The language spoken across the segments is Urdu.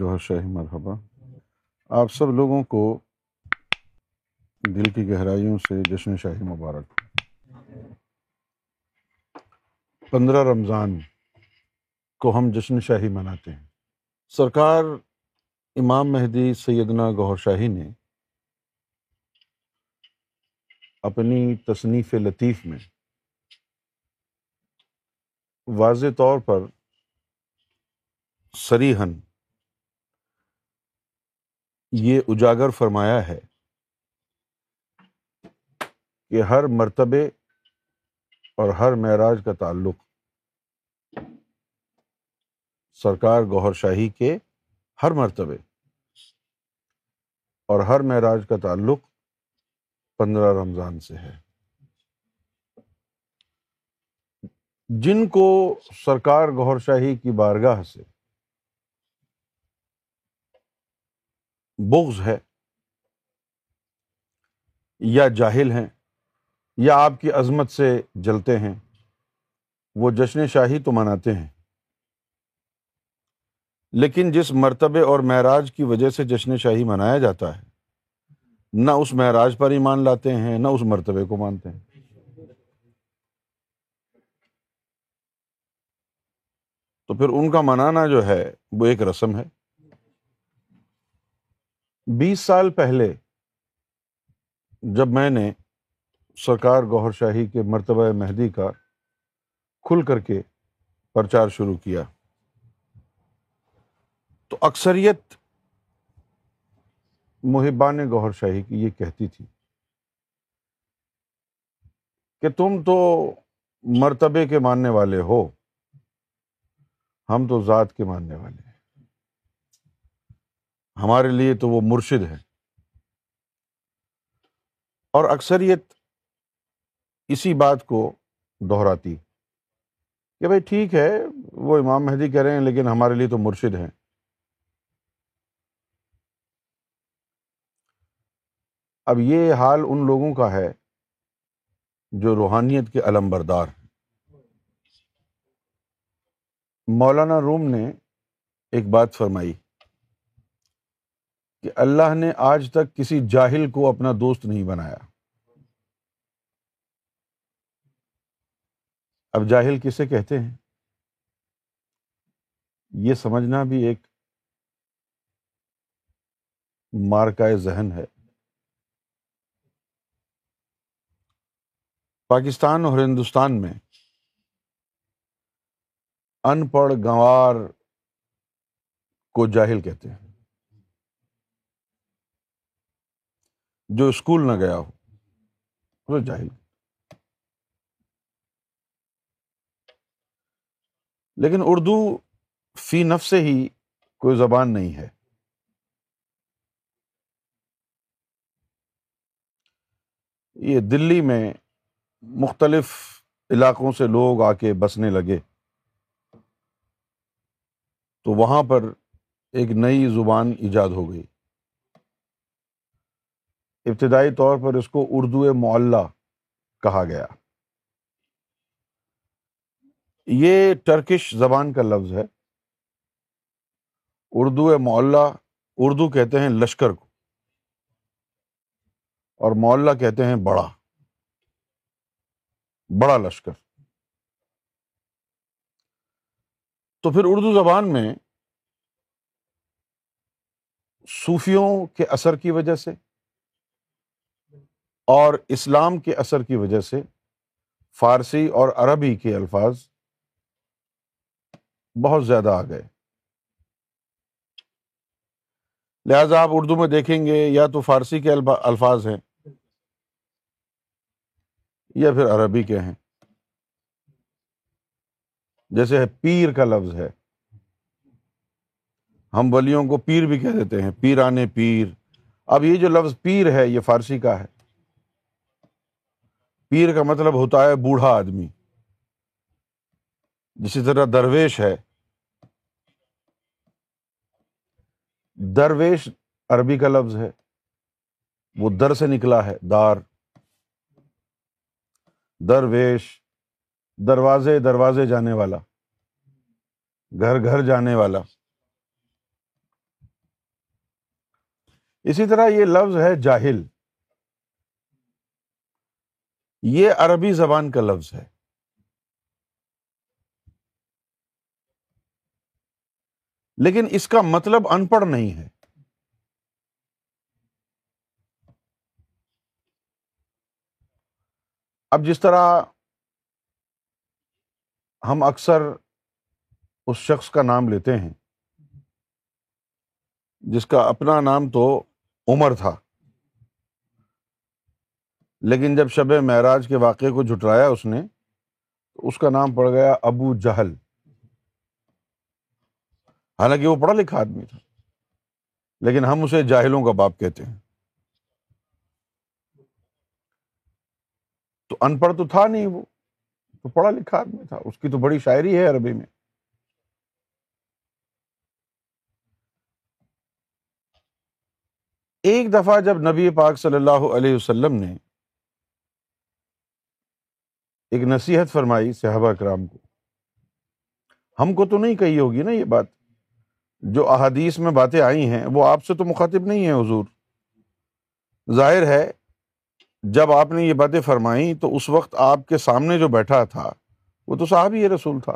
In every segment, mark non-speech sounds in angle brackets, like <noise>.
جوہر شاہی مرحبا آپ سب لوگوں کو دل کی گہرائیوں سے جشن شاہی مبارک پندرہ رمضان کو ہم جشن شاہی مناتے ہیں سرکار امام مہدی سیدنا گوہر شاہی نے اپنی تصنیف لطیف میں واضح طور پر سریحن یہ اجاگر فرمایا ہے کہ ہر مرتبے اور ہر معراج کا تعلق سرکار گوہر شاہی کے ہر مرتبے اور ہر معراج کا تعلق پندرہ رمضان سے ہے جن کو سرکار گوہر شاہی کی بارگاہ سے بغض ہے یا جاہل ہیں یا آپ کی عظمت سے جلتے ہیں وہ جشن شاہی تو مناتے ہیں لیکن جس مرتبے اور معراج کی وجہ سے جشن شاہی منایا جاتا ہے نہ اس معراج پر ایمان لاتے ہیں نہ اس مرتبے کو مانتے ہیں تو پھر ان کا منانا جو ہے وہ ایک رسم ہے بیس سال پہلے جب میں نے سرکار گوہر شاہی کے مرتبہ مہدی کا کھل کر کے پرچار شروع کیا تو اکثریت محبان گوہر شاہی کی یہ کہتی تھی کہ تم تو مرتبے کے ماننے والے ہو ہم تو ذات کے ماننے والے ہیں ہمارے لیے تو وہ مرشد ہے اور اکثریت اسی بات کو دہراتی کہ بھائی ٹھیک ہے وہ امام مہدی کہہ رہے ہیں لیکن ہمارے لیے تو مرشد ہیں اب یہ حال ان لوگوں کا ہے جو روحانیت کے بردار ہیں مولانا روم نے ایک بات فرمائی کہ اللہ نے آج تک کسی جاہل کو اپنا دوست نہیں بنایا اب جاہل کسے کہتے ہیں یہ سمجھنا بھی ایک مارکائے ذہن ہے پاکستان اور ہندوستان میں ان پڑھ گنوار کو جاہل کہتے ہیں جو اسکول نہ گیا ہو جاہل لیکن اردو فی نف سے ہی کوئی زبان نہیں ہے یہ دلی میں مختلف علاقوں سے لوگ آ کے بسنے لگے تو وہاں پر ایک نئی زبان ایجاد ہو گئی ابتدائی طور پر اس کو اردو معلی کہا گیا یہ ٹرکش زبان کا لفظ ہے اردو معلی اردو کہتے ہیں لشکر کو اور معلّہ کہتے ہیں بڑا بڑا لشکر تو پھر اردو زبان میں صوفیوں کے اثر کی وجہ سے اور اسلام کے اثر کی وجہ سے فارسی اور عربی کے الفاظ بہت زیادہ آ گئے لہٰذا آپ اردو میں دیکھیں گے یا تو فارسی کے الفاظ الفاظ ہیں یا پھر عربی کے ہیں جیسے پیر کا لفظ ہے ہم ولیوں کو پیر بھی کہہ دیتے ہیں پیرانے پیر اب یہ جو لفظ پیر ہے یہ فارسی کا ہے پیر کا مطلب ہوتا ہے بوڑھا آدمی جسی طرح درویش ہے درویش عربی کا لفظ ہے وہ در سے نکلا ہے دار درویش دروازے دروازے جانے والا گھر گھر جانے والا اسی طرح یہ لفظ ہے جاہل یہ عربی زبان کا لفظ ہے لیکن اس کا مطلب ان پڑھ نہیں ہے اب جس طرح ہم اکثر اس شخص کا نام لیتے ہیں جس کا اپنا نام تو عمر تھا لیکن جب شب معراج کے واقعے کو جھٹلایا اس نے تو اس کا نام پڑ گیا ابو جہل حالانکہ وہ پڑھا لکھا آدمی تھا لیکن ہم اسے جاہلوں کا باپ کہتے ہیں تو ان پڑھ تو تھا نہیں وہ تو پڑھا لکھا آدمی تھا اس کی تو بڑی شاعری ہے عربی میں ایک دفعہ جب نبی پاک صلی اللہ علیہ وسلم نے ایک نصیحت فرمائی صحابہ کرام کو ہم کو تو نہیں کہی ہوگی نا یہ بات جو احادیث میں باتیں آئی ہیں وہ آپ سے تو مخاطب نہیں ہے حضور ظاہر ہے جب آپ نے یہ باتیں فرمائی تو اس وقت آپ کے سامنے جو بیٹھا تھا وہ تو صاحب ہی رسول تھا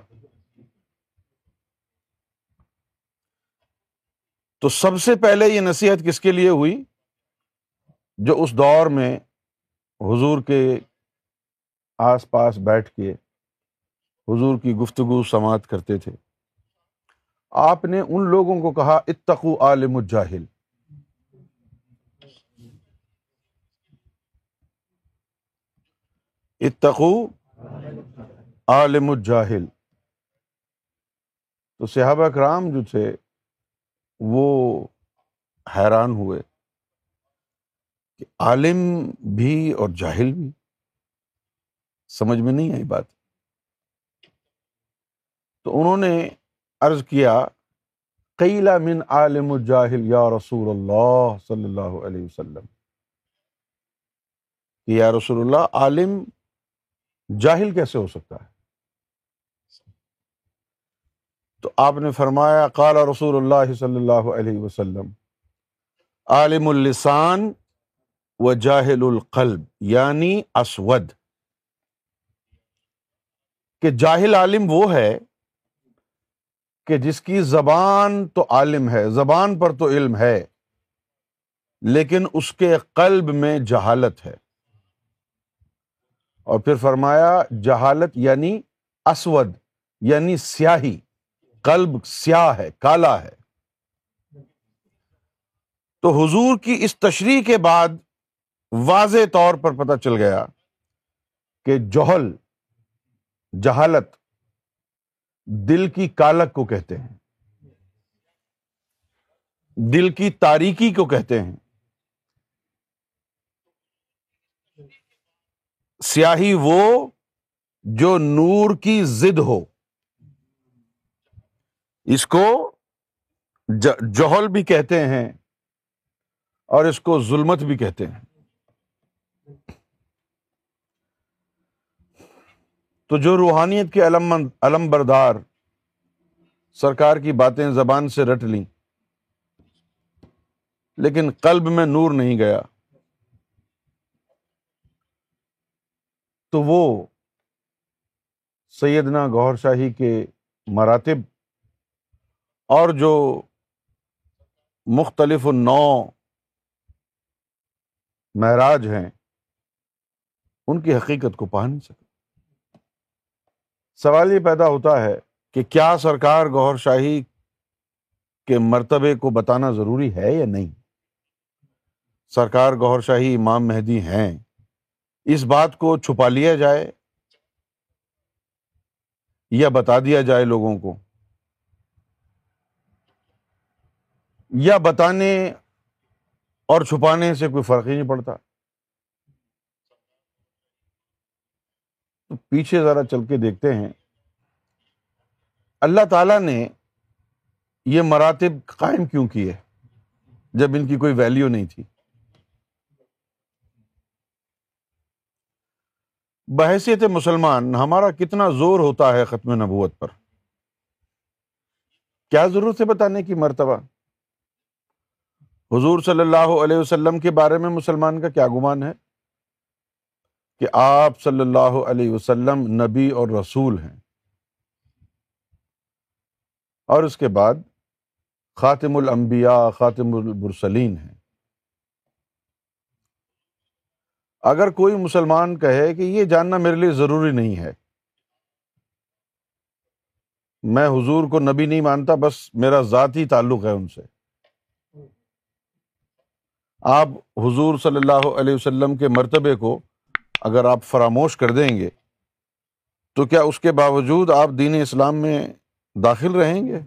تو سب سے پہلے یہ نصیحت کس کے لیے ہوئی جو اس دور میں حضور کے آس پاس بیٹھ کے حضور کی گفتگو سماعت کرتے تھے آپ نے ان لوگوں کو کہا اتقو عالم الجاہل اتقو عالم الجاہل تو صحابہ کرام جو تھے وہ حیران ہوئے کہ عالم بھی اور جاہل بھی سمجھ میں نہیں آئی بات تو انہوں نے عرض کیا من عالم الجاہل یا رسول اللہ صلی اللہ علیہ وسلم کہ یا رسول اللہ عالم جاہل کیسے ہو سکتا ہے تو آپ نے فرمایا قال رسول اللہ صلی اللہ علیہ وسلم عالم اللسان و جاہل القلب یعنی اسود کہ جاہل عالم وہ ہے کہ جس کی زبان تو عالم ہے زبان پر تو علم ہے لیکن اس کے قلب میں جہالت ہے اور پھر فرمایا جہالت یعنی اسود یعنی سیاہی قلب سیاہ ہے کالا ہے تو حضور کی اس تشریح کے بعد واضح طور پر پتہ چل گیا کہ جوہل جہالت دل کی کالک کو کہتے ہیں دل کی تاریکی کو کہتے ہیں سیاہی وہ جو نور کی زد ہو اس کو جوہل بھی کہتے ہیں اور اس کو ظلمت بھی کہتے ہیں تو جو روحانیت کے علم علم بردار سرکار کی باتیں زبان سے رٹ لیں لیکن قلب میں نور نہیں گیا تو وہ سیدنا گور شاہی کے مراتب اور جو مختلف نو معراج ہیں ان کی حقیقت کو پا نہیں سکتے سوال یہ پیدا ہوتا ہے کہ کیا سرکار غور شاہی کے مرتبے کو بتانا ضروری ہے یا نہیں سرکار غور شاہی امام مہدی ہیں اس بات کو چھپا لیا جائے یا بتا دیا جائے لوگوں کو یا بتانے اور چھپانے سے کوئی فرق ہی نہیں پڑتا پیچھے ذرا چل کے دیکھتے ہیں اللہ تعالیٰ نے یہ مراتب قائم کیوں کی ہے جب ان کی کوئی ویلیو نہیں تھی بحثیت مسلمان ہمارا کتنا زور ہوتا ہے ختم نبوت پر کیا ضرورت ہے بتانے کی مرتبہ حضور صلی اللہ علیہ وسلم کے بارے میں مسلمان کا کیا گمان ہے کہ آپ صلی اللہ علیہ وسلم نبی اور رسول ہیں اور اس کے بعد خاتم الانبیاء خاتم البرسلین ہیں اگر کوئی مسلمان کہے کہ یہ جاننا میرے لیے ضروری نہیں ہے میں حضور کو نبی نہیں مانتا بس میرا ذاتی تعلق ہے ان سے آپ حضور صلی اللہ علیہ وسلم کے مرتبے کو اگر آپ فراموش کر دیں گے تو کیا اس کے باوجود آپ دین اسلام میں داخل رہیں گے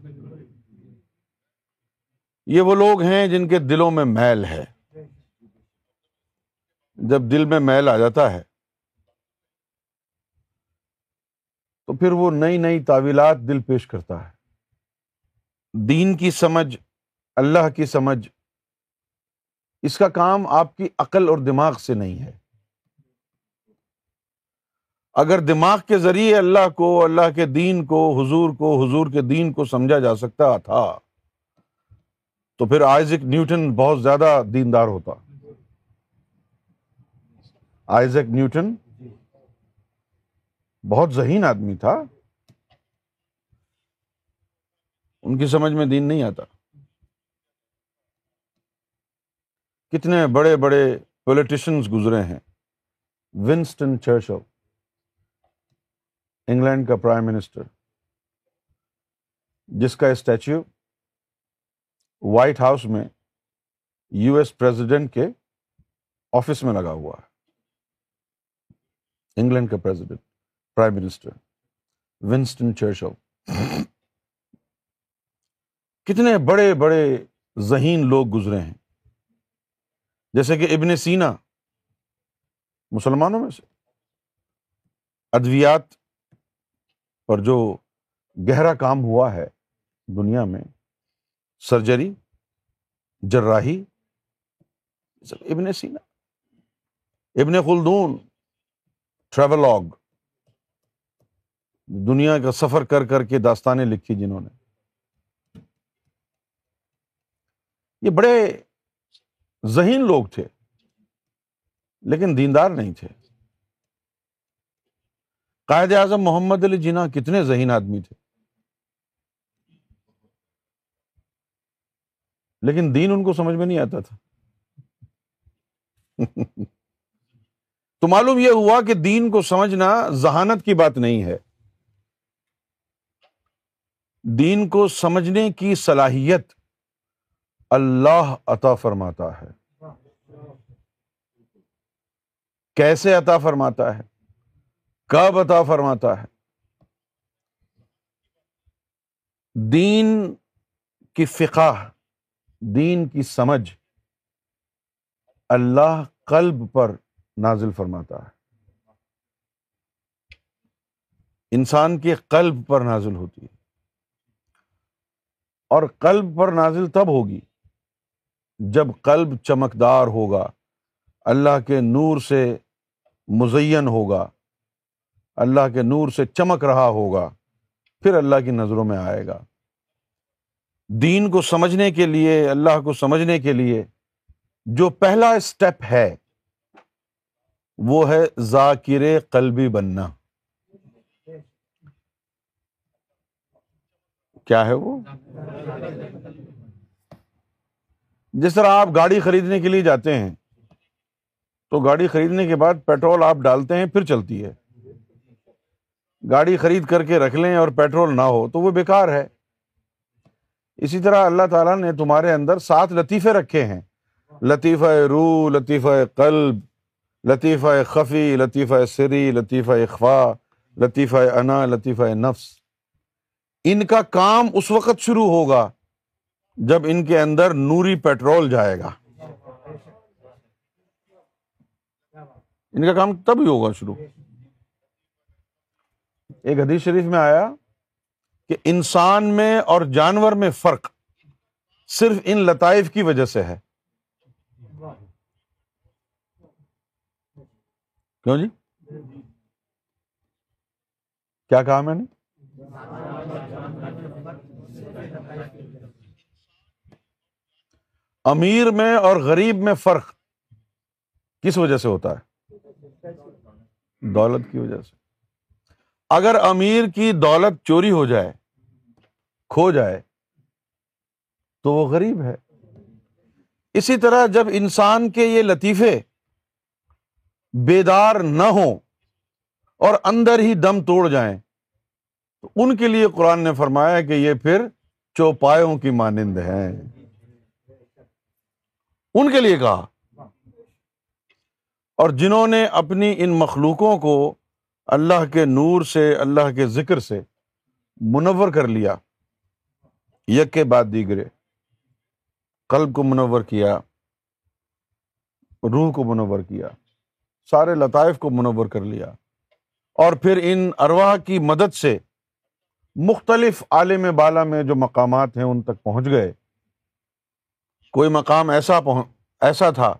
یہ وہ لوگ ہیں جن کے دلوں میں میل ہے جب دل میں میل آ جاتا ہے تو پھر وہ نئی نئی تعویلات دل پیش کرتا ہے دین کی سمجھ اللہ کی سمجھ اس کا کام آپ کی عقل اور دماغ سے نہیں ہے اگر دماغ کے ذریعے اللہ کو اللہ کے دین کو حضور کو حضور کے دین کو سمجھا جا سکتا تھا تو پھر آئزک نیوٹن بہت زیادہ دیندار ہوتا آئزک نیوٹن بہت ذہین آدمی تھا ان کی سمجھ میں دین نہیں آتا کتنے بڑے بڑے پولیٹیشنز گزرے ہیں ونسٹن چرچل انگلینڈ کا پرائم منسٹر جس کا اسٹیچو وائٹ ہاؤس میں یو ایس پریزیڈنٹ کے آفس میں لگا ہوا ہے انگلینڈ کا پریزیڈنٹ پرائم منسٹر ونسٹن کتنے بڑے بڑے ذہین لوگ گزرے ہیں جیسے کہ ابن سینا مسلمانوں میں سے ادویات جو گہرا کام ہوا ہے دنیا میں سرجری جراحی ابن سینا ابن خلدون ٹریولاگ دنیا کا سفر کر کر کے داستانیں لکھی جنہوں نے یہ بڑے ذہین لوگ تھے لیکن دیندار نہیں تھے قائد اعظم محمد علی جناح کتنے ذہین آدمی تھے لیکن دین ان کو سمجھ میں نہیں آتا تھا <laughs> تو معلوم یہ ہوا کہ دین کو سمجھنا ذہانت کی بات نہیں ہے دین کو سمجھنے کی صلاحیت اللہ عطا فرماتا ہے کیسے عطا فرماتا ہے کب عطا فرماتا ہے دین کی فقہ دین کی سمجھ اللہ قلب پر نازل فرماتا ہے انسان کے قلب پر نازل ہوتی ہے اور قلب پر نازل تب ہوگی جب قلب چمکدار ہوگا اللہ کے نور سے مزین ہوگا اللہ کے نور سے چمک رہا ہوگا پھر اللہ کی نظروں میں آئے گا دین کو سمجھنے کے لیے اللہ کو سمجھنے کے لیے جو پہلا اسٹیپ ہے وہ ہے ذاکر قلبی بننا کیا ہے وہ جس طرح آپ گاڑی خریدنے کے لیے جاتے ہیں تو گاڑی خریدنے کے بعد پیٹرول آپ ڈالتے ہیں پھر چلتی ہے گاڑی خرید کر کے رکھ لیں اور پیٹرول نہ ہو تو وہ بیکار ہے اسی طرح اللہ تعالیٰ نے تمہارے اندر سات لطیفے رکھے ہیں لطیفہ روح لطیفہ قلب لطیفہ خفی لطیفہ سری لطیفہ اخوا لطیفہ انا لطیفہ نفس ان کا کام اس وقت شروع ہوگا جب ان کے اندر نوری پیٹرول جائے گا ان کا کام تب ہی ہوگا شروع ایک حدیث شریف میں آیا کہ انسان میں اور جانور میں فرق صرف ان لطائف کی وجہ سے ہے کیوں جی کیا کہا میں نے امیر میں اور غریب میں فرق کس وجہ سے ہوتا ہے دولت کی وجہ سے اگر امیر کی دولت چوری ہو جائے کھو جائے تو وہ غریب ہے اسی طرح جب انسان کے یہ لطیفے بیدار نہ ہوں اور اندر ہی دم توڑ جائیں تو ان کے لیے قرآن نے فرمایا کہ یہ پھر چوپایوں کی مانند ہیں ان کے لیے کہا اور جنہوں نے اپنی ان مخلوقوں کو اللہ کے نور سے اللہ کے ذکر سے منور کر لیا یک کے بعد دیگرے قلب کو منور کیا روح کو منور کیا سارے لطائف کو منور کر لیا اور پھر ان ارواح کی مدد سے مختلف عالم بالا میں جو مقامات ہیں ان تک پہنچ گئے کوئی مقام ایسا ایسا تھا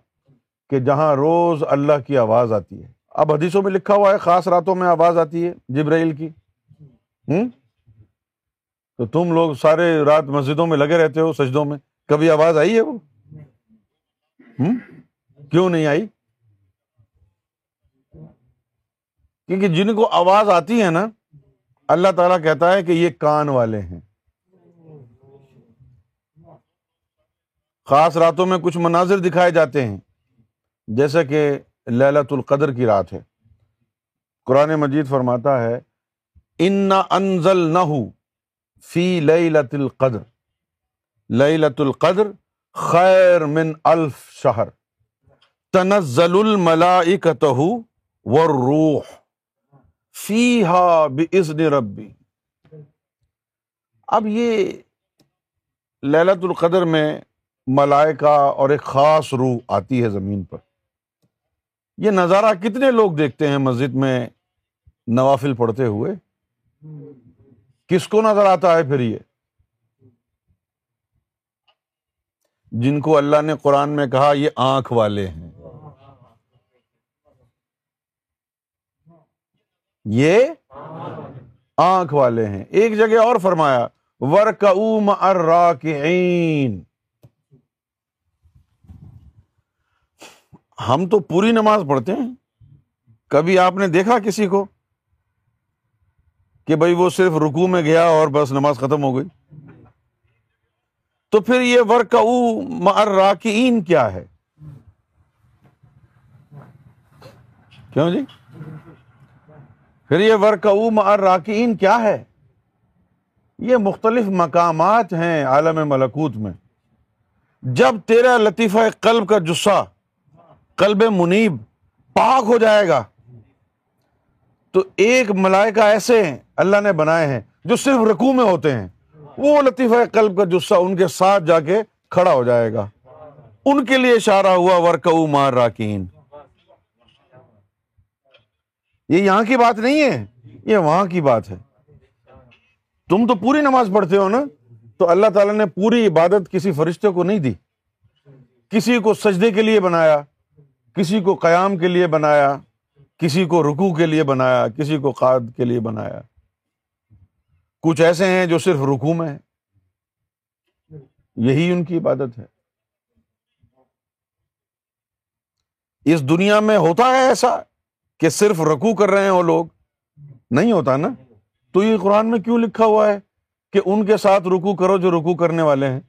کہ جہاں روز اللہ کی آواز آتی ہے اب حدیثوں میں لکھا ہوا ہے خاص راتوں میں آواز آتی ہے جبرائیل کی ہوں تو تم لوگ سارے رات مسجدوں میں لگے رہتے ہو سجدوں میں کبھی آواز آئی ہے وہ ہوں کیوں نہیں آئی کیونکہ جن کو آواز آتی ہے نا اللہ تعالیٰ کہتا ہے کہ یہ کان والے ہیں خاص راتوں میں کچھ مناظر دکھائے جاتے ہیں جیسے کہ للت القدر کی رات ہے قرآن مجید فرماتا ہے ان انزل نہ فی لت القدر لت القدر خیر من الف شہر تنزل روح والروح ہا بز نبی اب یہ للت القدر میں ملائکہ اور ایک خاص روح آتی ہے زمین پر یہ نظارہ کتنے لوگ دیکھتے ہیں مسجد میں نوافل پڑھتے ہوئے کس کو نظر آتا ہے پھر یہ جن کو اللہ نے قرآن میں کہا یہ آنکھ والے ہیں یہ آنکھ والے ہیں ایک جگہ اور فرمایا ار ک ہم تو پوری نماز پڑھتے ہیں کبھی آپ نے دیکھا کسی کو کہ بھائی وہ صرف رکو میں گیا اور بس نماز ختم ہو گئی تو پھر یہ ورک او مراکین کیا ہے کیوں جی پھر یہ ورک او مراکین کیا ہے یہ مختلف مقامات ہیں عالم ملکوت میں جب تیرا لطیفہ قلب کا جسہ قلب منیب پاک ہو جائے گا تو ایک ملائکہ ایسے ہیں اللہ نے بنائے ہیں جو صرف رکوع میں ہوتے ہیں وہ لطیفہ قلب کا جسہ ان کے ساتھ جا کے کھڑا ہو جائے گا ان کے لیے اشارہ ہوا ورکو مار راکین یہ یہاں کی بات نہیں ہے یہ وہاں کی بات ہے تم تو پوری نماز پڑھتے ہو نا تو اللہ تعالیٰ نے پوری عبادت کسی فرشتے کو نہیں دی کسی کو سجدے کے لیے بنایا کسی کو قیام کے لیے بنایا کسی کو رکو کے لیے بنایا کسی کو قاد کے لیے بنایا کچھ ایسے ہیں جو صرف رکو میں ہیں یہی ان کی عبادت ہے اس دنیا میں ہوتا ہے ایسا کہ صرف رکو کر رہے ہیں وہ لوگ نہیں ہوتا نا تو یہ قرآن میں کیوں لکھا ہوا ہے کہ ان کے ساتھ رکو کرو جو رکو کرنے والے ہیں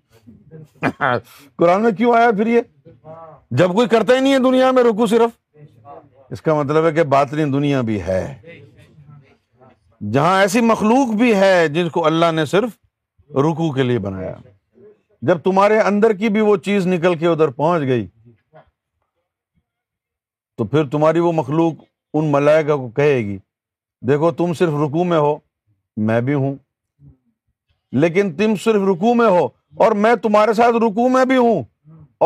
<laughs> قرآن میں کیوں آیا پھر یہ جب کوئی کرتا ہی نہیں ہے دنیا میں رکو صرف اس کا مطلب ہے کہ باطنی دنیا بھی ہے جہاں ایسی مخلوق بھی ہے جن کو اللہ نے صرف رکو کے لیے بنایا جب تمہارے اندر کی بھی وہ چیز نکل کے ادھر پہنچ گئی تو پھر تمہاری وہ مخلوق ان ملائکہ کو کہے گی دیکھو تم صرف رکو میں ہو میں بھی ہوں لیکن تم صرف رکو میں ہو اور میں تمہارے ساتھ رکو میں بھی ہوں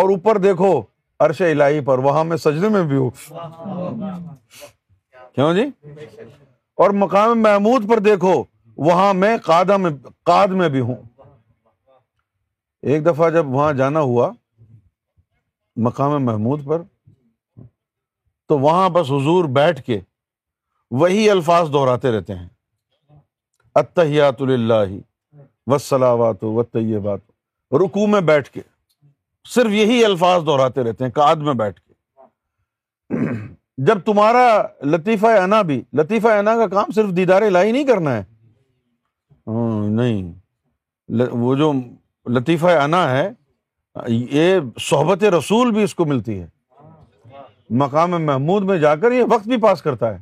اور اوپر دیکھو عرش الہی پر وہاں میں سجدے میں بھی ہوں کیوں جی اور مقام محمود پر دیکھو وہاں میں قادہ میں قاد میں بھی ہوں ایک دفعہ جب وہاں جانا ہوا مقام محمود پر تو وہاں بس حضور بیٹھ کے وہی الفاظ دہراتے رہتے ہیں اتحیات اللہ وسلاوات و طیبات بات رکو میں بیٹھ کے صرف یہی الفاظ دہراتے رہتے ہیں کاد میں بیٹھ کے جب تمہارا لطیفہ انا بھی لطیفہ انا کا کام صرف دیدار لائی نہیں کرنا ہے ہاں، نہیں وہ جو لطیفہ انا ہے یہ صحبت رسول بھی اس کو ملتی ہے مقام محمود میں جا کر یہ وقت بھی پاس کرتا ہے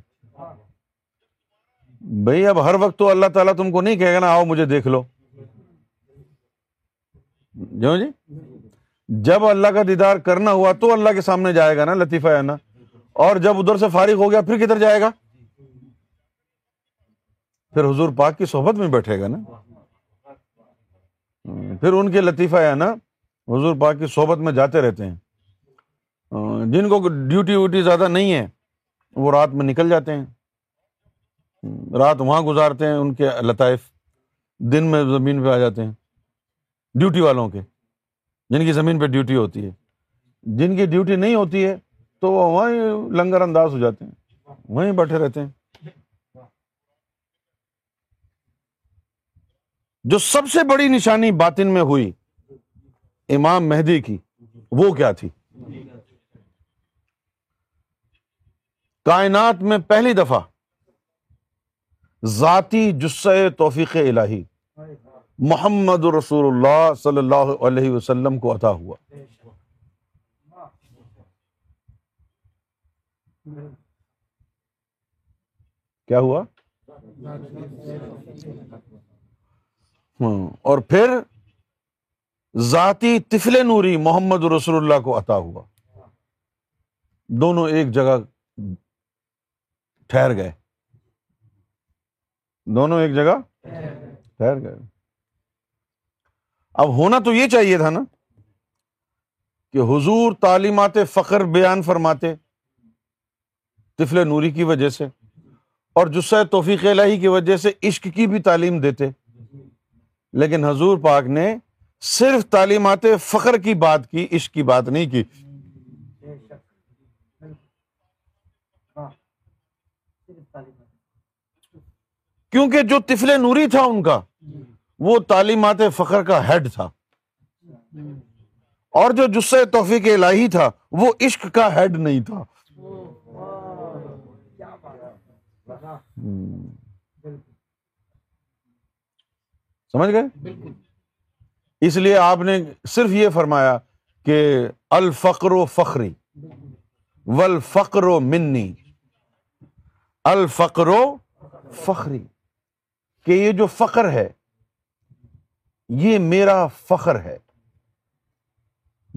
بھائی اب ہر وقت تو اللہ تعالیٰ تم کو نہیں کہے گا نا آؤ مجھے دیکھ لو جی جب اللہ کا دیدار کرنا ہوا تو اللہ کے سامنے جائے گا نا لطیفہ ہے نا اور جب ادھر سے فارغ ہو گیا پھر کدھر جائے گا پھر حضور پاک کی صحبت میں بیٹھے گا نا پھر ان کے لطیفہ ہے نا حضور پاک کی صحبت میں جاتے رہتے ہیں جن کو ڈیوٹی ویوٹی زیادہ نہیں ہے وہ رات میں نکل جاتے ہیں رات وہاں گزارتے ہیں ان کے لطائف دن میں زمین پہ آ جاتے ہیں ڈیوٹی والوں کے جن کی زمین پہ ڈیوٹی ہوتی ہے جن کی ڈیوٹی نہیں ہوتی ہے تو وہ وہیں لنگر انداز ہو جاتے ہیں وہیں بیٹھے رہتے ہیں جو سب سے بڑی نشانی باطن میں ہوئی امام مہدی کی وہ کیا تھی کائنات میں پہلی دفعہ ذاتی جسے توفیق الہی محمد رسول اللہ صلی اللہ علیہ وسلم کو عطا ہوا کیا ہوا ہاں، اور پھر ذاتی طفل نوری محمد رسول اللہ کو عطا ہوا دونوں ایک جگہ ٹھہر گئے دونوں ایک جگہ ٹھہر گئے اب ہونا تو یہ چاہیے تھا نا کہ حضور تعلیمات فخر بیان فرماتے طفل نوری کی وجہ سے اور جسہ توفیق الہی کی وجہ سے عشق کی بھی تعلیم دیتے لیکن حضور پاک نے صرف تعلیمات فخر کی بات کی عشق کی بات نہیں کی کیونکہ جو طفل نوری تھا ان کا وہ تعلیمات فخر کا ہیڈ تھا اور جو جسے توفیق الہی تھا وہ عشق کا ہیڈ نہیں تھا سمجھ گئے اس لیے آپ نے صرف یہ فرمایا کہ الفقر و فخری والفقر و منی الفقر و فخری کہ یہ جو فخر ہے یہ میرا فخر ہے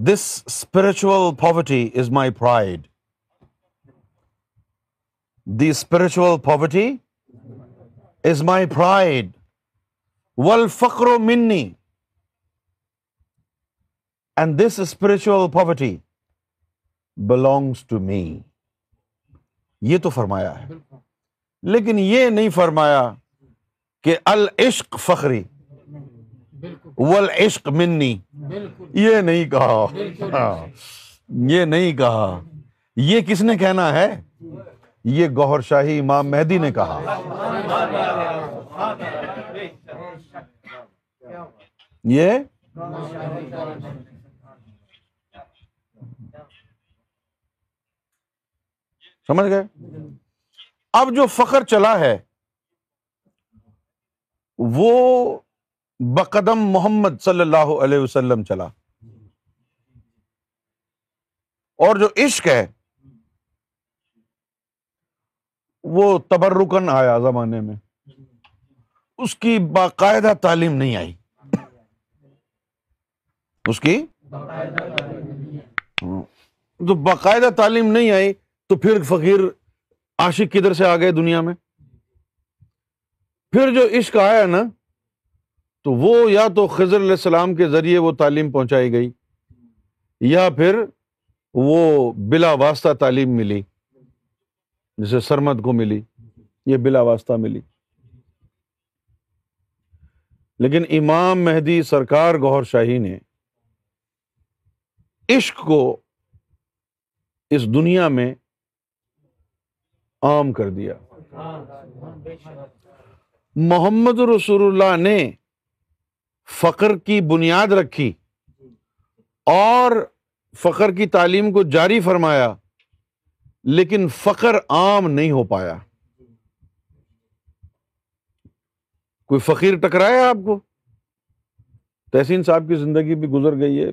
this spiritual poverty is my pride the spiritual poverty is my pride ول فخر و منی and this spiritual poverty belongs to me یہ تو فرمایا ہے لیکن یہ نہیں فرمایا کہ العشق فخری ول عشق منی یہ نہیں کہا ہاں۔ یہ نہیں کہا یہ کس نے کہنا ہے یہ گوہر شاہی امام مہدی نے کہا یہ سمجھ گئے اب جو فخر چلا ہے وہ بقدم محمد صلی اللہ علیہ وسلم چلا اور جو عشق ہے وہ تبرکن آیا زمانے میں اس کی باقاعدہ تعلیم نہیں آئی اس کی تو باقاعدہ تعلیم نہیں آئی تو پھر فقیر عاشق کدھر سے آ گئے دنیا میں پھر جو عشق آیا نا تو وہ یا تو خضر علیہ السلام کے ذریعے وہ تعلیم پہنچائی گئی یا پھر وہ بلا واسطہ تعلیم ملی جسے سرمد کو ملی یہ بلا واسطہ ملی لیکن امام مہدی سرکار گوہر شاہی نے عشق کو اس دنیا میں عام کر دیا محمد رسول اللہ نے فخر کی بنیاد رکھی اور فخر کی تعلیم کو جاری فرمایا لیکن فخر عام نہیں ہو پایا کوئی فقیر ٹکرایا آپ کو تحسین صاحب کی زندگی بھی گزر گئی ہے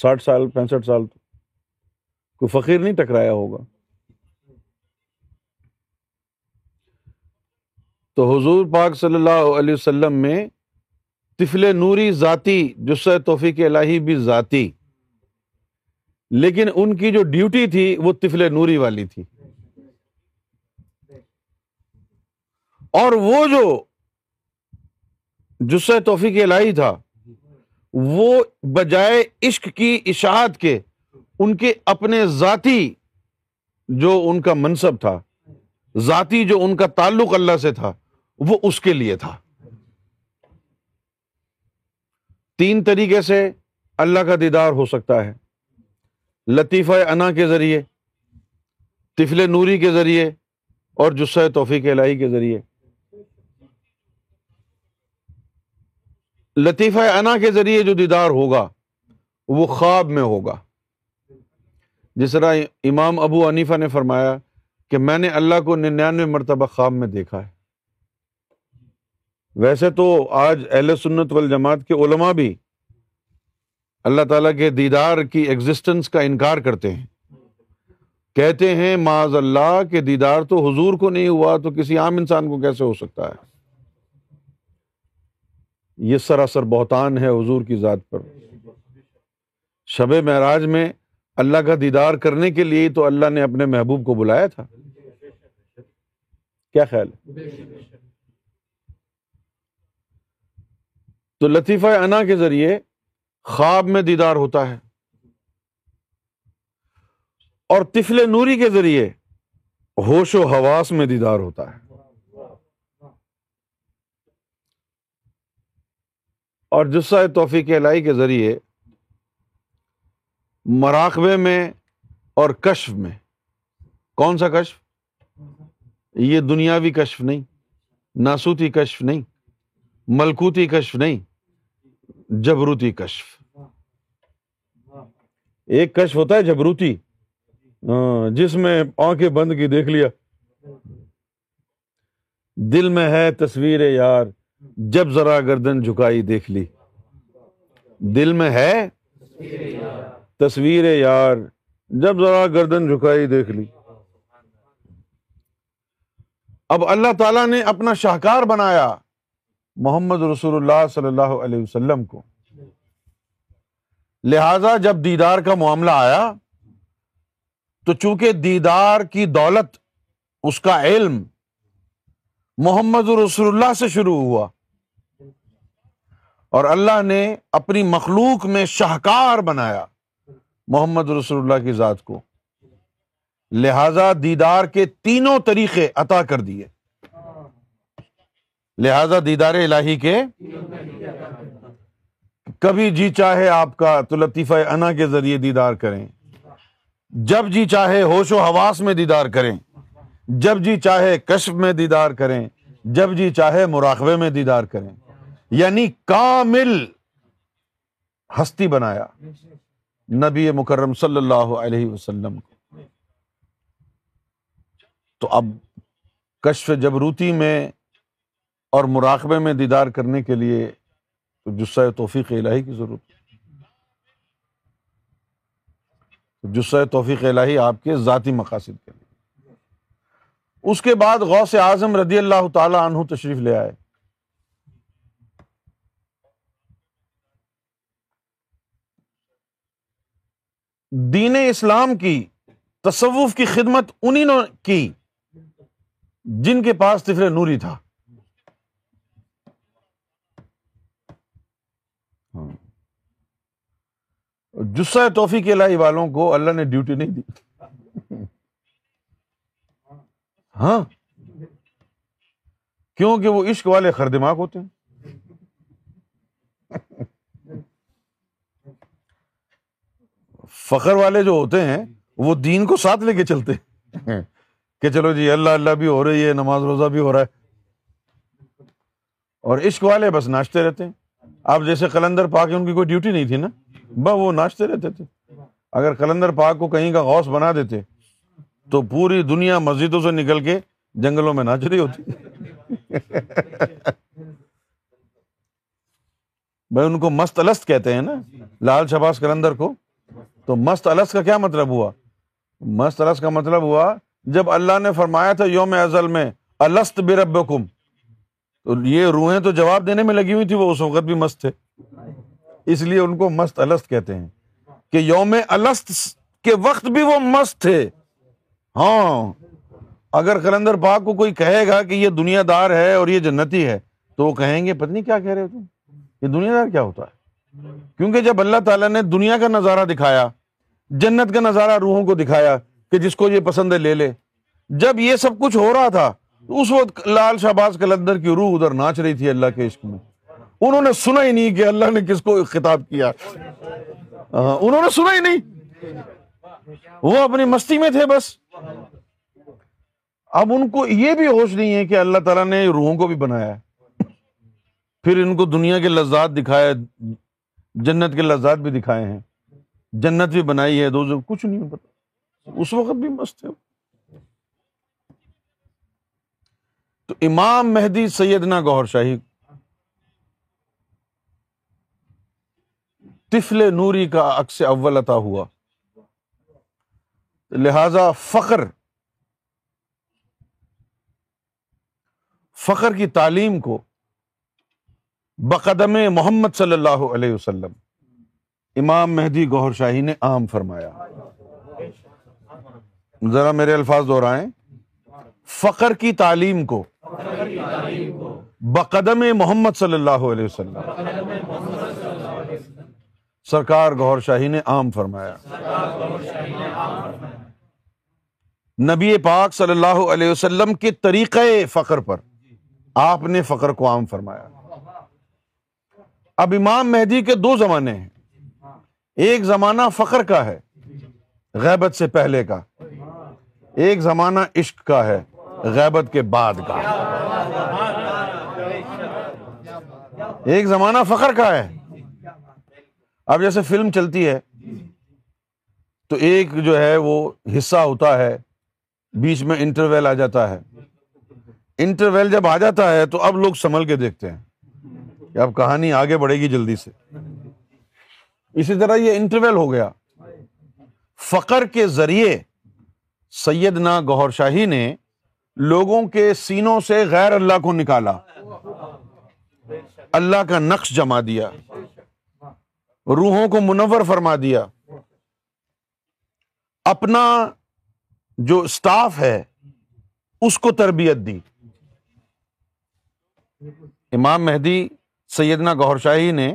ساٹھ سال پینسٹھ سال کوئی فقیر نہیں ٹکرایا ہوگا تو حضور پاک صلی اللہ علیہ وسلم میں طفل نوری ذاتی جسہ توفیق الہی بھی ذاتی لیکن ان کی جو ڈیوٹی تھی وہ طفل نوری والی تھی اور وہ جو جسہ توفیق الہی تھا وہ بجائے عشق کی اشاعت کے ان کے اپنے ذاتی جو ان کا منصب تھا ذاتی جو ان کا تعلق اللہ سے تھا وہ اس کے لیے تھا تین طریقے سے اللہ کا دیدار ہو سکتا ہے لطیفہ انا کے ذریعے طفل نوری کے ذریعے اور جسہ توفیق الہی کے ذریعے لطیفہ انا کے ذریعے جو دیدار ہوگا وہ خواب میں ہوگا جس طرح امام ابو عنیفہ نے فرمایا کہ میں نے اللہ کو ننانوے مرتبہ خواب میں دیکھا ہے ویسے تو آج اہل سنت والجماعت کے علماء بھی اللہ تعالیٰ کے دیدار کی ایگزسٹنس کا انکار کرتے ہیں کہتے ہیں معاذ اللہ کے دیدار تو حضور کو نہیں ہوا تو کسی عام انسان کو کیسے ہو سکتا ہے یہ سراسر بہتان ہے حضور کی ذات پر شب معراج میں اللہ کا دیدار کرنے کے لیے تو اللہ نے اپنے محبوب کو بلایا تھا کیا خیال ہے تو لطیفہ انا کے ذریعے خواب میں دیدار ہوتا ہے اور تفل نوری کے ذریعے ہوش و حواس میں دیدار ہوتا ہے اور جسہ توفیق الہی کے ذریعے مراقبے میں اور کشف میں کون سا کشف یہ دنیاوی کشف نہیں ناسوتی کشف نہیں ملکوتی کشف نہیں جبروتی کشف ہاں، ہاں۔ ایک کشف ہوتا ہے جبروتی ہاں، جس میں آنکھیں بند کی دیکھ لیا دل میں ہے تصویر یار جب ذرا گردن جھکائی دیکھ لی دل میں ہے تصویر یار جب ذرا گردن جھکائی دیکھ لی اب اللہ تعالیٰ نے اپنا شاہکار بنایا محمد رسول اللہ صلی اللہ علیہ وسلم کو لہذا جب دیدار کا معاملہ آیا تو چونکہ دیدار کی دولت اس کا علم محمد رسول اللہ سے شروع ہوا اور اللہ نے اپنی مخلوق میں شاہکار بنایا محمد رسول اللہ کی ذات کو لہذا دیدار کے تینوں طریقے عطا کر دیے لہذا دیدار الہی کے کبھی جی چاہے آپ کا تو لطیفہ انا کے ذریعے دیدار کریں جب جی چاہے ہوش و حواس میں دیدار کریں جب جی چاہے کشف میں دیدار کریں جب جی چاہے مراقبے میں دیدار کریں یعنی کامل ہستی بنایا نبی مکرم صلی اللہ علیہ وسلم کو تو اب کشف جبروتی میں اور مراقبے میں دیدار کرنے کے لیے تو توفیق الہی کی ضرورت ہے جسہ توفیق الہی آپ کے ذاتی مقاصد کے لیے اس کے بعد غوث اعظم رضی اللہ تعالی عنہ تشریف لے آئے دین اسلام کی تصوف کی خدمت انہیں کی جن کے پاس طفل نوری تھا جسا توفی کے لائی والوں کو اللہ نے ڈیوٹی نہیں دی ہاں کیونکہ وہ عشق والے دماغ ہوتے ہیں فخر والے جو ہوتے ہیں وہ دین کو ساتھ لے کے چلتے کہ چلو جی اللہ اللہ بھی ہو رہی ہے نماز روزہ بھی ہو رہا ہے اور عشق والے بس ناچتے رہتے ہیں آپ جیسے قلندر پا کے ان کی کوئی ڈیوٹی نہیں تھی نا وہ ناچتے رہتے تھے اگر کلندر پاک کو کہیں کا غوث بنا دیتے تو پوری دنیا مسجدوں سے نکل کے جنگلوں میں ناچ رہی ہوتی بھائی ان کو مست کہتے ہیں نا لال شباز کلندر کو تو مست الس کا کیا مطلب ہوا مست الس کا مطلب ہوا جب اللہ نے فرمایا تھا یوم ازل میں کم تو یہ روحیں تو جواب دینے میں لگی ہوئی تھی وہ اس وقت بھی مست تھے اس لیے ان کو مست الست کہتے ہیں کہ یوم الست کے وقت بھی وہ مست تھے ہاں اگر کلندر پاک کو کوئی کہے گا کہ یہ دنیا دار ہے اور یہ جنتی ہے تو وہ کہیں گے پتنی کیا کہہ رہے ہو دنیا دار کیا ہوتا ہے کیونکہ جب اللہ تعالیٰ نے دنیا کا نظارہ دکھایا جنت کا نظارہ روحوں کو دکھایا کہ جس کو یہ پسند ہے لے لے جب یہ سب کچھ ہو رہا تھا اس وقت لال شہباز قلندر کی روح ادھر ناچ رہی تھی اللہ کے عشق میں انہوں نے سنا ہی نہیں کہ اللہ نے کس کو خطاب کیا ہاں، انہوں نے سنا ہی نہیں وہ اپنی مستی میں تھے بس اب ان کو یہ بھی ہوش نہیں ہے کہ اللہ تعالیٰ نے روحوں کو بھی بنایا پھر ان کو دنیا کے لذات دکھائے جنت کے لذات بھی دکھائے ہیں جنت بھی بنائی ہے دو جو کچھ نہیں پتا اس وقت بھی مست ہے تو امام مہدی سیدنا گوھر شاہی طفل نوری کا عکس اول عطا ہوا لہذا فخر فخر کی تعلیم کو بقدم محمد صلی اللہ علیہ وسلم امام مہدی گوہر شاہی نے عام فرمایا ذرا میرے الفاظ دہرائیں فخر کی تعلیم کو بقدم محمد صلی اللہ علیہ وسلم سرکار گور شاہی نے عام فرمایا نبی پاک صلی اللہ علیہ وسلم کے طریقے فخر پر آپ نے فخر کو عام فرمایا اب امام مہدی کے دو زمانے ہیں ایک زمانہ فخر کا ہے غیبت سے پہلے کا ایک زمانہ عشق کا ہے غیبت کے بعد کا ایک زمانہ فخر کا ہے اب جیسے فلم چلتی ہے تو ایک جو ہے وہ حصہ ہوتا ہے بیچ میں انٹرویل آ جاتا ہے انٹرویل جب آ جاتا ہے تو اب لوگ سنبھل کے دیکھتے ہیں کہ اب کہانی آگے بڑھے گی جلدی سے اسی طرح یہ انٹرویل ہو گیا فقر کے ذریعے سیدنا گہر شاہی نے لوگوں کے سینوں سے غیر اللہ کو نکالا اللہ کا نقش جما دیا روحوں کو منور فرما دیا اپنا جو اسٹاف ہے اس کو تربیت دی امام مہدی سیدنا گہر شاہی نے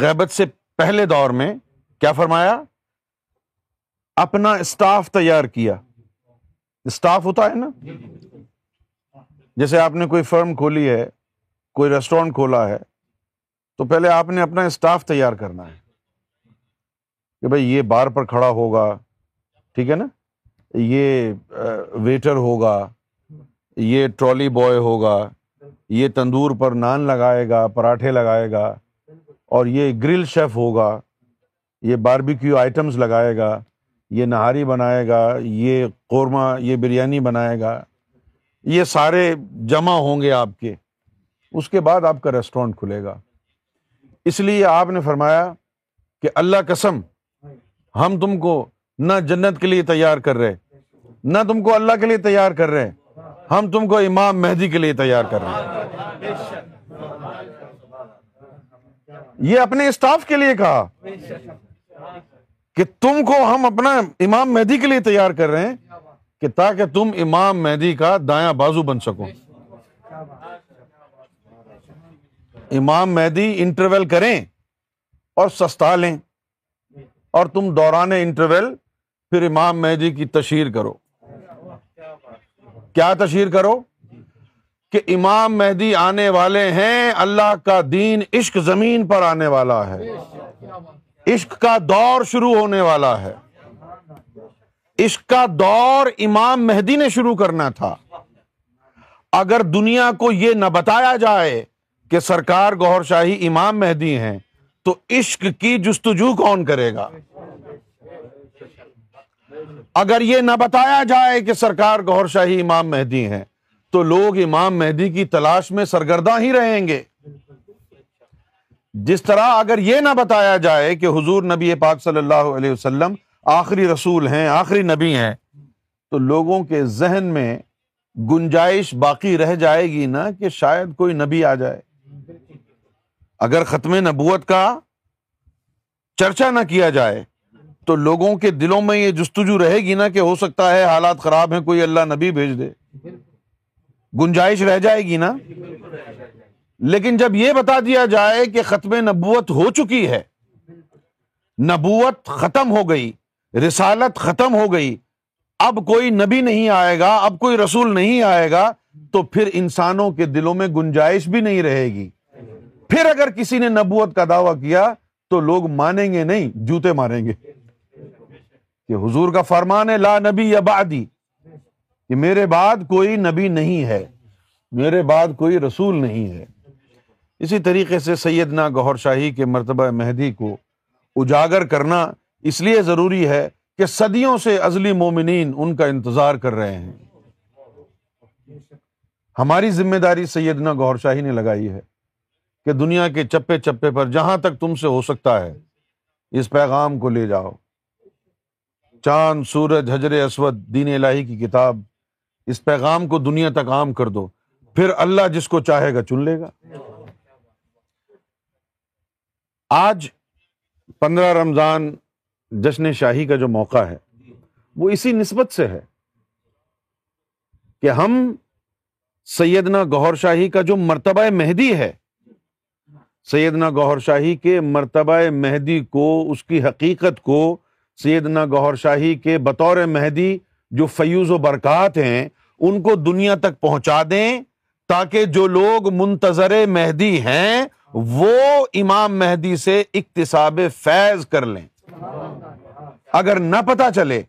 غیبت سے پہلے دور میں کیا فرمایا اپنا اسٹاف تیار کیا اسٹاف ہوتا ہے نا جیسے آپ نے کوئی فرم کھولی ہے کوئی ریسٹورینٹ کھولا ہے تو پہلے آپ نے اپنا اسٹاف تیار کرنا ہے کہ بھائی یہ بار پر کھڑا ہوگا ٹھیک ہے نا یہ ویٹر ہوگا یہ ٹرالی بوائے ہوگا یہ تندور پر نان لگائے گا پراٹھے لگائے گا اور یہ گرل شیف ہوگا یہ باربیکیو آئٹمس لگائے گا یہ نہاری بنائے گا یہ قورمہ یہ بریانی بنائے گا یہ سارے جمع ہوں گے آپ کے اس کے بعد آپ کا ریسٹورینٹ کھلے گا اس لیے آپ نے فرمایا کہ اللہ قسم ہاں جی۔ ہم تم کو نہ جنت کے لیے تیار کر رہے نہ تم کو اللہ کے لیے تیار کر رہے ہم تم کو امام مہدی کے لیے تیار کر رہے یہ اپنے اسٹاف کے لیے کہا کہ تم کو ہم اپنا امام مہدی کے لیے تیار کر رہے ہیں کہ تاکہ تم امام مہدی کا دایاں بازو بن سکو امام مہدی انٹرول کریں اور سستا لیں اور تم دوران انٹرول پھر امام مہدی کی تشہیر کرو کیا تشہیر کرو کہ امام مہدی آنے والے ہیں اللہ کا دین عشق زمین پر آنے والا ہے عشق کا دور شروع ہونے والا ہے عشق کا دور امام مہدی نے شروع کرنا تھا اگر دنیا کو یہ نہ بتایا جائے کہ سرکار غور شاہی امام مہدی ہیں تو عشق کی جستجو کون کرے گا اگر یہ نہ بتایا جائے کہ سرکار غور شاہی امام مہدی ہیں تو لوگ امام مہدی کی تلاش میں سرگرداں ہی رہیں گے جس طرح اگر یہ نہ بتایا جائے کہ حضور نبی پاک صلی اللہ علیہ وسلم آخری رسول ہیں آخری نبی ہیں تو لوگوں کے ذہن میں گنجائش باقی رہ جائے گی نا کہ شاید کوئی نبی آ جائے اگر ختم نبوت کا چرچا نہ کیا جائے تو لوگوں کے دلوں میں یہ جستجو رہے گی نا کہ ہو سکتا ہے حالات خراب ہیں کوئی اللہ نبی بھیج دے گنجائش رہ جائے گی نا لیکن جب یہ بتا دیا جائے کہ ختم نبوت ہو چکی ہے نبوت ختم ہو گئی رسالت ختم ہو گئی اب کوئی نبی نہیں آئے گا اب کوئی رسول نہیں آئے گا تو پھر انسانوں کے دلوں میں گنجائش بھی نہیں رہے گی پھر اگر کسی نے نبوت کا دعویٰ کیا تو لوگ مانیں گے نہیں جوتے ماریں گے کہ حضور کا فرمان ہے لا نبی یا بادی میرے بعد کوئی نبی نہیں ہے میرے بعد کوئی رسول نہیں ہے اسی طریقے سے سیدنا گہر شاہی کے مرتبہ مہدی کو اجاگر کرنا اس لیے ضروری ہے کہ صدیوں سے ازلی مومنین ان کا انتظار کر رہے ہیں ہماری ذمہ داری سیدنا گہر شاہی نے لگائی ہے کہ دنیا کے چپے چپے پر جہاں تک تم سے ہو سکتا ہے اس پیغام کو لے جاؤ چاند سورج حجر اسود دین الہی کی کتاب اس پیغام کو دنیا تک عام کر دو پھر اللہ جس کو چاہے گا چن لے گا آج پندرہ رمضان جشن شاہی کا جو موقع ہے وہ اسی نسبت سے ہے کہ ہم سیدنا گہور شاہی کا جو مرتبہ مہدی ہے سیدنا گوہر شاہی کے مرتبہ مہدی کو اس کی حقیقت کو سیدنا گوہر شاہی کے بطور مہدی جو فیوز و برکات ہیں ان کو دنیا تک پہنچا دیں تاکہ جو لوگ منتظر مہدی ہیں وہ امام مہدی سے اقتصاب فیض کر لیں اگر نہ پتہ چلے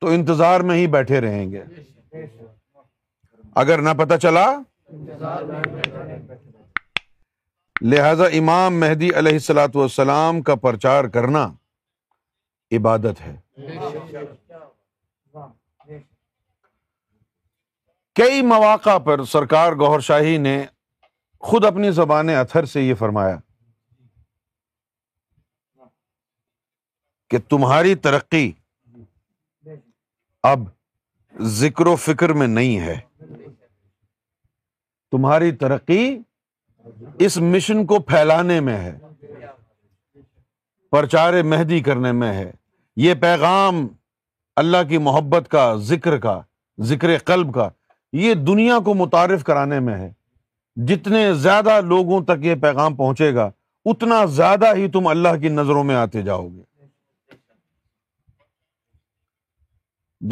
تو انتظار میں ہی بیٹھے رہیں گے اگر نہ پتہ چلا لہذا امام مہدی علیہ السلاۃ والسلام کا پرچار کرنا عبادت ہے کئی مواقع پر سرکار گوہر شاہی نے خود اپنی زبان اتھر سے یہ فرمایا کہ تمہاری ترقی اب ذکر و فکر میں نہیں ہے تمہاری ترقی اس مشن کو پھیلانے میں ہے پرچار مہدی کرنے میں ہے یہ پیغام اللہ کی محبت کا ذکر کا ذکر قلب کا یہ دنیا کو متعارف کرانے میں ہے جتنے زیادہ لوگوں تک یہ پیغام پہنچے گا اتنا زیادہ ہی تم اللہ کی نظروں میں آتے جاؤ گے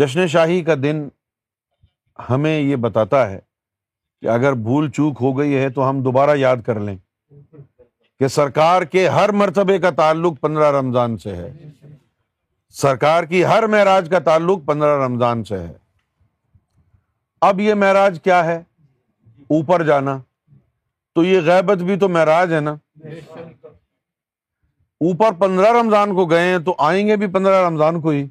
جشن شاہی کا دن ہمیں یہ بتاتا ہے کہ اگر بھول چوک ہو گئی ہے تو ہم دوبارہ یاد کر لیں کہ سرکار کے ہر مرتبے کا تعلق پندرہ رمضان سے ہے سرکار کی ہر معراج کا تعلق پندرہ رمضان سے ہے اب یہ معراج کیا ہے اوپر جانا تو یہ غیبت بھی تو معراج ہے نا اوپر پندرہ رمضان کو گئے ہیں تو آئیں گے بھی پندرہ رمضان کو ہی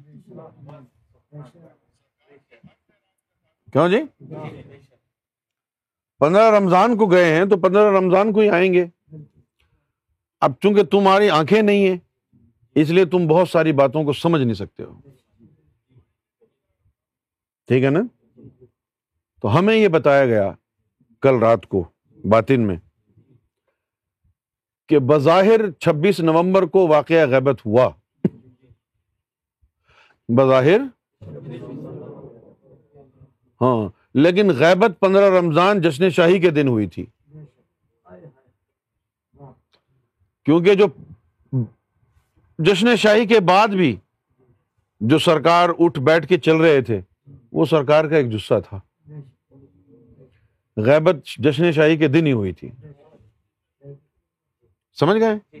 کیوں جی پندرہ رمضان کو گئے ہیں تو پندرہ رمضان کو ہی آئیں گے اب چونکہ تمہاری آنکھیں نہیں ہیں اس لیے تم بہت ساری باتوں کو سمجھ نہیں سکتے ہو ٹھیک ہے نا تو ہمیں یہ بتایا گیا کل رات کو باطن میں کہ بظاہر چھبیس نومبر کو واقعہ غیبت ہوا بظاہر ہاں لیکن غیبت پندرہ رمضان جشن شاہی کے دن ہوئی تھی کیونکہ جو جشن شاہی کے بعد بھی جو سرکار اٹھ بیٹھ کے چل رہے تھے وہ سرکار کا ایک جسہ تھا غیبت جشن شاہی کے دن ہی ہوئی تھی سمجھ گئے